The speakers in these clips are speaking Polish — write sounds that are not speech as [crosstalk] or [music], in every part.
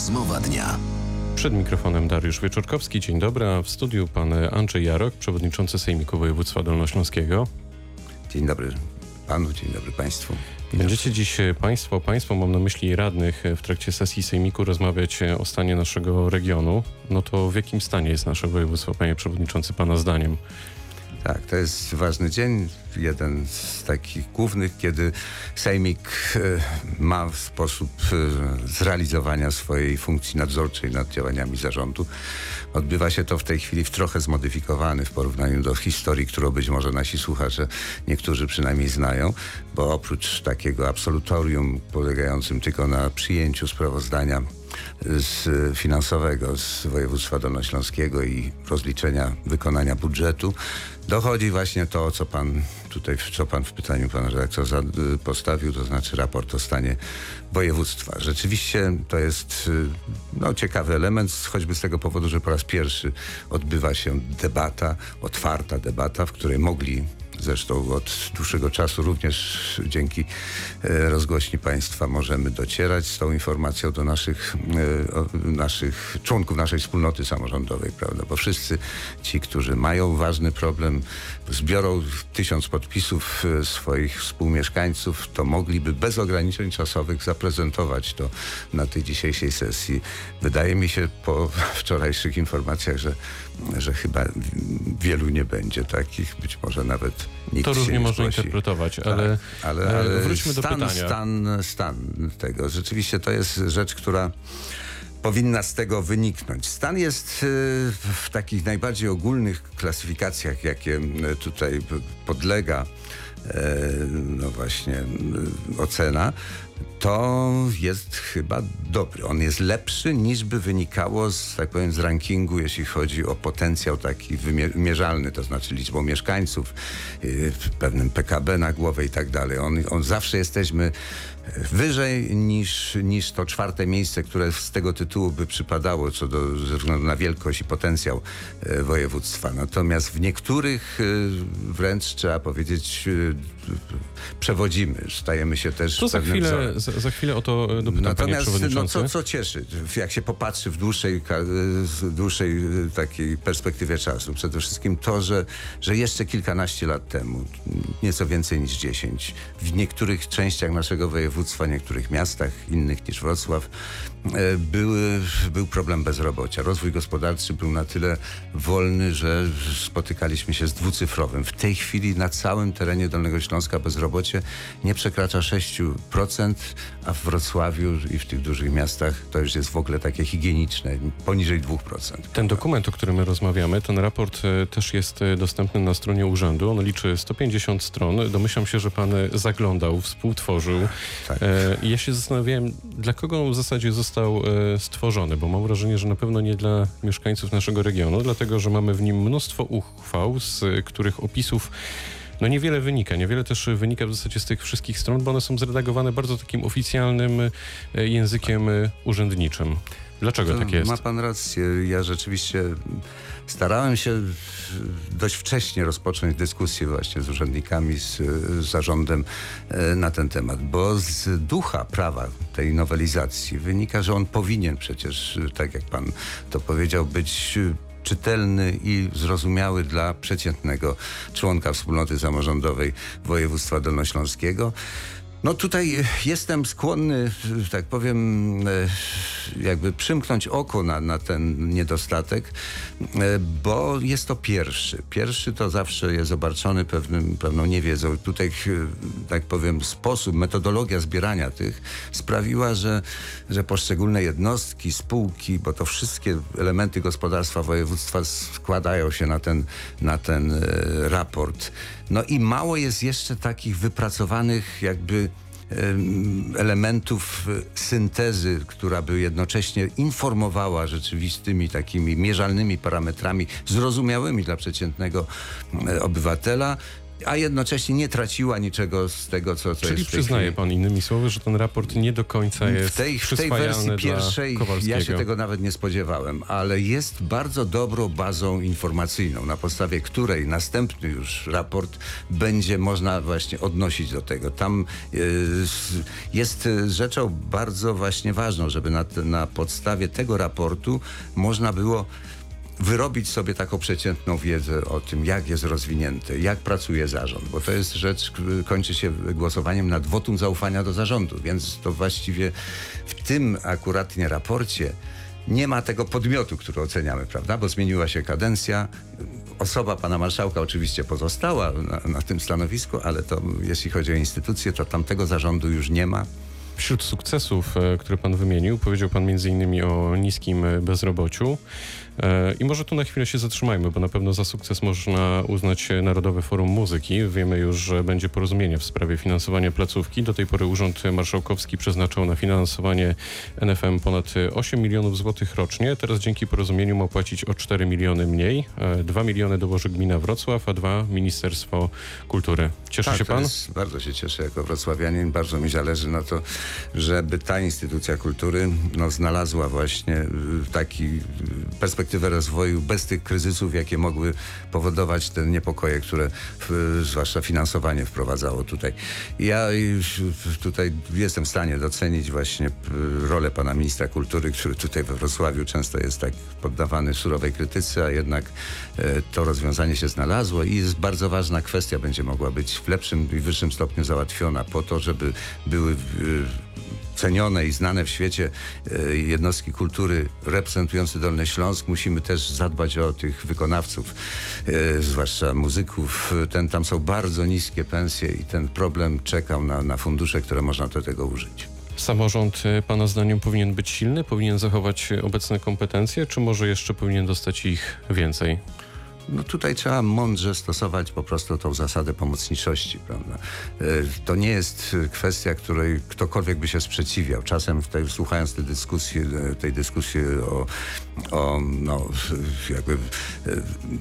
Rozmowa dnia. Przed mikrofonem Dariusz Wieczorkowski. Dzień dobry, a w studiu pan Andrzej Jarok, przewodniczący Sejmiku Województwa Dolnośląskiego. Dzień dobry panu, dzień dobry państwu. Będziecie dziś państwo, państwo mam na myśli radnych w trakcie sesji Sejmiku rozmawiać o stanie naszego regionu. No to w jakim stanie jest nasze województwo, panie przewodniczący, pana zdaniem? Tak, to jest ważny dzień, jeden z takich głównych, kiedy Sejmik e, ma sposób e, zrealizowania swojej funkcji nadzorczej nad działaniami zarządu. Odbywa się to w tej chwili w trochę zmodyfikowany w porównaniu do historii, którą być może nasi słuchacze niektórzy przynajmniej znają, bo oprócz takiego absolutorium polegającym tylko na przyjęciu sprawozdania z finansowego z województwa dolnośląskiego i rozliczenia wykonania budżetu dochodzi właśnie to, co pan tutaj, co pan w pytaniu pana redaktora postawił, to znaczy raport o stanie województwa. Rzeczywiście to jest no, ciekawy element, choćby z tego powodu, że po raz pierwszy odbywa się debata, otwarta debata, w której mogli Zresztą od dłuższego czasu również dzięki e, rozgłośni państwa możemy docierać z tą informacją do naszych, e, naszych członków naszej wspólnoty samorządowej, prawda? Bo wszyscy ci, którzy mają ważny problem, zbiorą tysiąc podpisów e, swoich współmieszkańców, to mogliby bez ograniczeń czasowych zaprezentować to na tej dzisiejszej sesji. Wydaje mi się po [laughs] wczorajszych informacjach, że, że chyba wielu nie będzie takich, być może nawet Nikt to różnie można interpretować, tak, ale, ale, e, ale wróćmy stan, do pytania. Stan, stan tego. Rzeczywiście to jest rzecz, która powinna z tego wyniknąć. Stan jest e, w takich najbardziej ogólnych klasyfikacjach, jakie tutaj podlega e, no właśnie ocena, to jest chyba dobry. On jest lepszy niż by wynikało z, tak powiem, z rankingu, jeśli chodzi o potencjał taki wymierzalny, to znaczy liczbą mieszkańców, yy, pewnym PKB na głowę i tak dalej. On, on zawsze jesteśmy wyżej niż, niż to czwarte miejsce, które z tego tytułu by przypadało co do, ze względu na wielkość i potencjał e, województwa. Natomiast w niektórych e, wręcz trzeba powiedzieć przewodzimy, stajemy się też to za chwilę, za, za, chwilę o to dopytam Natomiast no, co, co cieszy, jak się popatrzy w dłuższej, dłuższej e, takiej perspektywie czasu, przede wszystkim to, że, że jeszcze kilkanaście lat temu, nieco więcej niż dziesięć, w niektórych częściach naszego województwa, niektórych miastach, innych niż Wrocław, e, były, był problem bezrobocia. Rozwój gospodarczy był na tyle wolny, że spotykaliśmy się z dwucyfrowym. W tej chwili na całym terenie Dolnego Śląska bezrobocie nie przekracza 6%, a w Wrocławiu i w tych dużych miastach to już jest w ogóle takie higieniczne, poniżej 2%. Ten dokument, o którym my rozmawiamy, ten raport e, też jest e, dostępny na stronie urzędu. On liczy 150 stron. Domyślam się, że pan zaglądał, współtworzył. Tak. E, ja się zastanawiałem, dla kogo on w zasadzie został stworzony, bo mam wrażenie, że na pewno nie dla mieszkańców naszego regionu, dlatego że mamy w nim mnóstwo uchwał, z których opisów no niewiele wynika. Niewiele też wynika w zasadzie z tych wszystkich stron, bo one są zredagowane bardzo takim oficjalnym e, językiem e, urzędniczym. Dlaczego tak jest? Ma pan rację. Ja rzeczywiście starałem się dość wcześnie rozpocząć dyskusję właśnie z urzędnikami, z, z zarządem e, na ten temat, bo z ducha prawa tej nowelizacji wynika, że on powinien przecież, tak jak pan to powiedział, być czytelny i zrozumiały dla przeciętnego członka wspólnoty samorządowej województwa dolnośląskiego. No tutaj jestem skłonny, tak powiem, e, jakby przymknąć oko na, na ten niedostatek, e, bo jest to pierwszy. Pierwszy to zawsze jest obarczony pewnym, pewną niewiedzą. Tutaj, e, tak powiem, sposób, metodologia zbierania tych sprawiła, że, że poszczególne jednostki, spółki, bo to wszystkie elementy gospodarstwa województwa składają się na ten, na ten raport. No i mało jest jeszcze takich wypracowanych jakby elementów syntezy, która by jednocześnie informowała rzeczywistymi takimi mierzalnymi parametrami, zrozumiałymi dla przeciętnego obywatela, a jednocześnie nie traciła niczego z tego, co, co Czyli jest tej przyznaje chwili. pan innymi słowy, że ten raport nie do końca jest W tej, w tej wersji pierwszej ja się tego nawet nie spodziewałem, ale jest bardzo dobrą bazą informacyjną, na podstawie której następny już raport będzie można właśnie odnosić do tego. Tam e, jest rzeczą bardzo właśnie ważną, żeby na, na podstawie tego raportu można było wyrobić sobie taką przeciętną wiedzę o tym, jak jest rozwinięty, jak pracuje zarząd, bo to jest rzecz, kończy się głosowaniem nad wotum zaufania do zarządu, więc to właściwie w tym akuratnie raporcie nie ma tego podmiotu, który oceniamy, prawda, bo zmieniła się kadencja. Osoba pana marszałka oczywiście pozostała na, na tym stanowisku, ale to jeśli chodzi o instytucje, to tamtego zarządu już nie ma. Wśród sukcesów, e, które pan wymienił, powiedział pan m.in. o niskim e, bezrobociu. E, I może tu na chwilę się zatrzymajmy, bo na pewno za sukces można uznać e, Narodowe Forum Muzyki. Wiemy już, że będzie porozumienie w sprawie finansowania placówki. Do tej pory Urząd Marszałkowski przeznaczał na finansowanie NFM ponad e, 8 milionów złotych rocznie. Teraz dzięki porozumieniu ma płacić o 4 miliony mniej. 2 miliony dołoży gmina Wrocław, a 2 Ministerstwo Kultury. Cieszy Tak, się pan? Jest, bardzo się cieszę jako wrocławianin. Bardzo mi zależy na to, żeby ta instytucja kultury no, znalazła właśnie y, taki y, perspektywę rozwoju bez tych kryzysów, jakie mogły powodować te niepokoje, które zwłaszcza finansowanie wprowadzało tutaj. Ja już tutaj jestem w stanie docenić właśnie rolę pana ministra kultury, który tutaj we Wrocławiu często jest tak poddawany surowej krytyce, a jednak e, to rozwiązanie się znalazło i jest bardzo ważna kwestia, będzie mogła być w lepszym i wyższym stopniu załatwiona po to, żeby były cenione i znane w świecie e, jednostki kultury reprezentujące Dolny Śląsk. Musimy też zadbać o tych wykonawców, e, zwłaszcza muzyków. Ten, tam są bardzo niskie pensje i ten problem czekał na, na fundusze, które można do tego użyć. Samorząd e, Pana zdaniem powinien być silny, powinien zachować obecne kompetencje, czy może jeszcze powinien dostać ich więcej? No tutaj trzeba mądrze stosować po prostu tą zasadę pomocniczości, prawda? E, To nie jest e, kwestia, której ktokolwiek by się sprzeciwiał. Czasem tej, słuchając tej dyskusji, e, tej dyskusji o, o no, jakby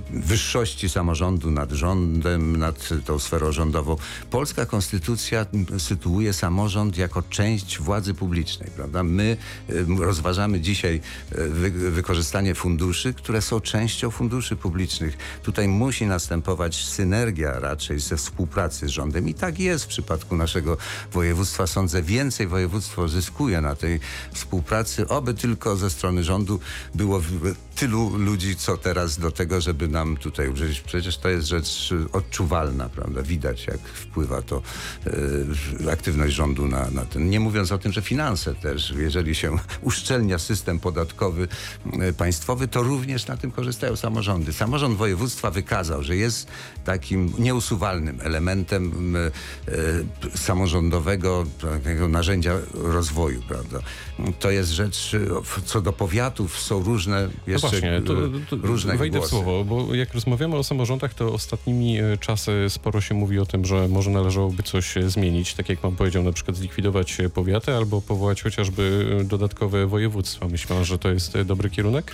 wyższości samorządu nad rządem, nad tą sferą rządową. Polska konstytucja sytuuje samorząd jako część władzy publicznej, prawda? My rozważamy dzisiaj wy, wykorzystanie funduszy, które są częścią funduszy publicznych. Tutaj musi następować synergia raczej ze współpracy z rządem. I tak jest w przypadku naszego województwa. Sądzę, więcej województwo zyskuje na tej współpracy, oby tylko ze strony rządu było tylu ludzi, co teraz do tego, żeby nam tutaj użyć. Przecież to jest rzecz y, odczuwalna, prawda? Widać, jak wpływa to y, aktywność rządu na, na ten. Nie mówiąc o tym, że finanse też, jeżeli się [laughs] uszczelnia system podatkowy y, państwowy, to również na tym korzystają samorządy. Samorząd województwa wykazał, że jest takim nieusuwalnym elementem y, samorządowego narzędzia rozwoju, prawda? To jest rzecz, co do powiatów są różne jeszcze właśnie, to, y, to różne wejdę głosy. w słowo, bo jak rozmawiamy o samorządach, to ostatnimi e, czasy sporo się mówi o tym, że może należałoby coś e, zmienić, tak jak pan powiedział, na przykład zlikwidować powiaty albo powołać chociażby dodatkowe województwa. Myślę, że to jest dobry kierunek?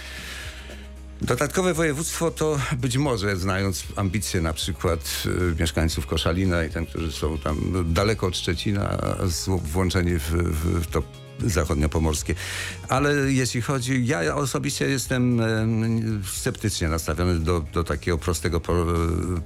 Dodatkowe województwo to być może, znając ambicje na przykład y, mieszkańców Koszalina i ten, którzy są tam daleko od Szczecina, włączeni w, w, w to zachodniopomorskie. Ale jeśli chodzi, ja osobiście jestem em, sceptycznie nastawiony do, do takiego prostego po,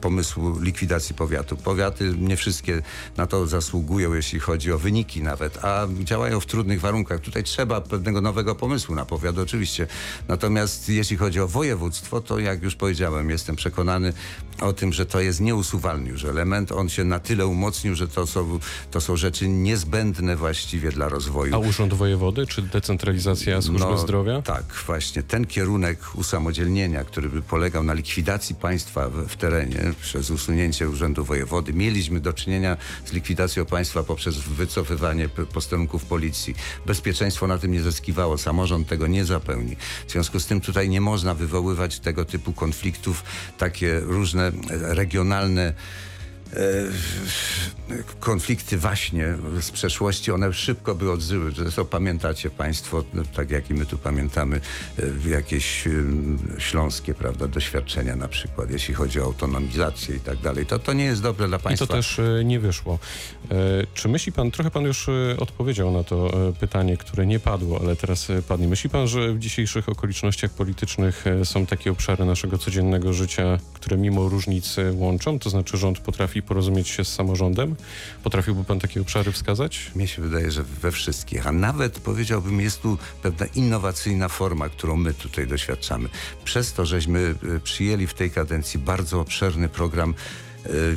pomysłu likwidacji powiatu. Powiaty nie wszystkie na to zasługują, jeśli chodzi o wyniki nawet, a działają w trudnych warunkach. Tutaj trzeba pewnego nowego pomysłu na powiat oczywiście. Natomiast jeśli chodzi o województwo, to jak już powiedziałem, jestem przekonany o tym, że to jest nieusuwalny już element. On się na tyle umocnił, że to są, to są rzeczy niezbędne właściwie dla rozwoju. A urząd wojewody, czy decentralizacja służby zdrowia? Tak, właśnie ten kierunek usamodzielnienia, który by polegał na likwidacji państwa w, w terenie przez usunięcie urzędu wojewody. Mieliśmy do czynienia z likwidacją państwa poprzez wycofywanie posterunków policji. Bezpieczeństwo na tym nie zyskiwało, samorząd tego nie zapełni. W związku z tym tutaj nie można wywoływać tego typu konfliktów, takie różne regionalne e, konflikty właśnie z przeszłości, one szybko by odżyły. Zresztą pamiętacie Państwo, no, tak jak i my tu pamiętamy, e, jakieś e, śląskie prawda, doświadczenia na przykład, jeśli chodzi o autonomizację i tak dalej. To, to nie jest dobre dla I Państwa. to też nie wyszło. Czy myśli pan, trochę pan już odpowiedział na to pytanie, które nie padło, ale teraz padnie. Myśli pan, że w dzisiejszych okolicznościach politycznych są takie obszary naszego codziennego życia, które mimo różnic e, łączą? To znaczy rząd potrafi porozumieć się z samorządem? Potrafiłby pan takie obszary wskazać? Mnie się wydaje, że we wszystkich, a nawet powiedziałbym, jest tu pewna innowacyjna forma, którą my tutaj doświadczamy. Przez to, żeśmy y, przyjęli w tej kadencji bardzo obszerny program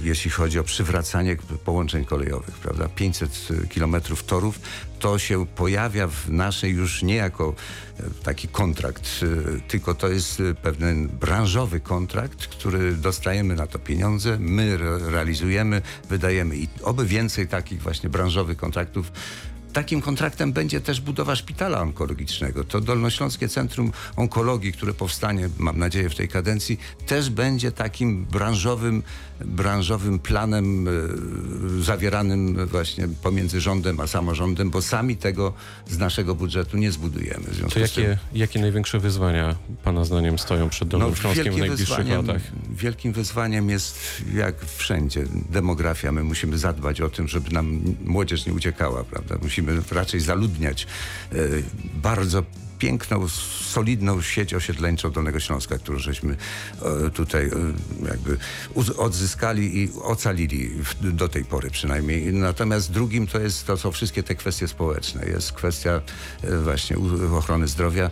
jeśli chodzi o przywracanie połączeń kolejowych, prawda? 500 kilometrów torów, to się pojawia w naszej już nie jako e, taki kontrakt, tylko to jest pewien branżowy kontrakt, który dostajemy na to pieniądze, my re- realizujemy, wydajemy i oby więcej takich właśnie branżowych kontraktów Takim kontraktem będzie też budowa szpitala onkologicznego. To Dolnośląskie Centrum Onkologii, które powstanie, mam nadzieję, w tej kadencji, też będzie takim branżowym, branżowym planem e, zawieranym właśnie pomiędzy rządem a samorządem, bo sami tego z naszego budżetu nie zbudujemy. W To z tym- jakie, jakie największe wyzwania pana zdaniem stoją przed Dolnym Śląskiem w No, wielkim najbliższych latach? Wielkim wyzwaniem jest, jak wszędzie, demografia. My musimy zadbać o tym, żeby nam młodzież nie uciekała, prawda? Musimy raczej zaludniać e, bardzo piękną, solidną sieć osiedleńczą Dolnego Śląska, którą żeśmy e, tutaj e, jakby odzyskali i ocalili do tej pory przynajmniej. Natomiast drugim to jest, to są wszystkie te kwestie społeczne. Jest kwestia właśnie ochrony zdrowia.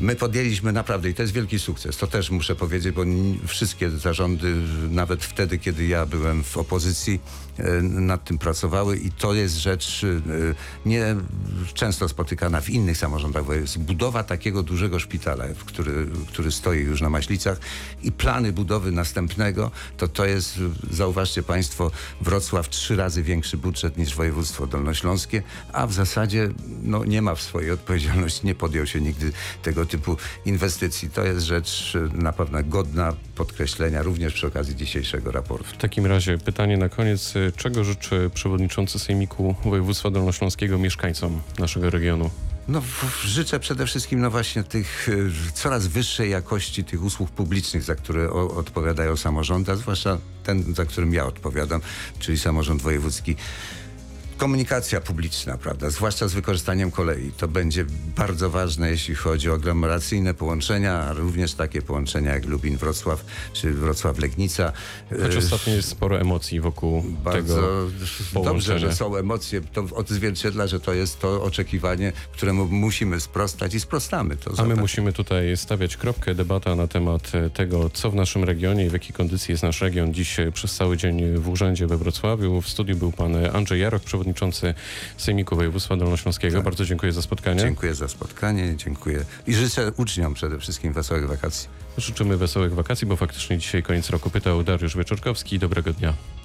My podjęliśmy naprawdę, i to jest wielki sukces, to też muszę powiedzieć, bo wszystkie zarządy, nawet wtedy, kiedy ja byłem w opozycji, e, nad tym pracowały i to jest rzecz e, nie często spotykana w innych samorządach, jest budowa takiego dużego szpitala, który, który stoi już na Maślicach i plany budowy następnego, to to jest, zauważcie Państwo, Wrocław trzy razy większy budżet niż województwo dolnośląskie, a w zasadzie no, nie ma w swojej odpowiedzialności, nie podjął się nigdy tego typu inwestycji. To jest rzecz e, na pewno godna podkreślenia również przy okazji dzisiejszego raportu. W takim razie pytanie na koniec. Y, Czego życzy przewodniczący Sejmiku Województwa Dolnośląskiego mieszkańcom naszego regionu? No, życzę przede wszystkim no właśnie tych e, coraz wyższej jakości tych usług publicznych, za które odpowiadają samorządy, a zwłaszcza ten, za którym ja odpowiadam, czyli samorząd wojewódzki. Komunikacja publiczna, prawda, zwłaszcza z wykorzystaniem kolei. To będzie bardzo ważne, jeśli chodzi o aglomeracyjne połączenia, a również takie połączenia jak Lubin-Wrocław czy Wrocław-Legnica. Choć E, ostatnio jest sporo emocji wokół bardzo tego dobrze, połączenia. że są emocje. To odzwierciedla, że to jest to oczekiwanie, któremu musimy sprostać i sprostamy. To A my zobacz. musimy tutaj stawiać kropkę. Debata na temat e, tego, co w naszym regionie i w jakiej kondycji jest nasz region dziś e, przez cały dzień w urzędzie we Wrocławiu. W studiu był pan Andrzej Jarok, przewodniczący Sejmiku Województwa Dolnośląskiego. Tak. Bardzo dziękuję za spotkanie. Dziękuję za spotkanie, dziękuję. I życzę uczniom przede wszystkim wesołych wakacji. Życzymy wesołych wakacji, bo faktycznie dzisiaj koniec roku pytał Dariusz Wieczorkowski. Dobrego dnia.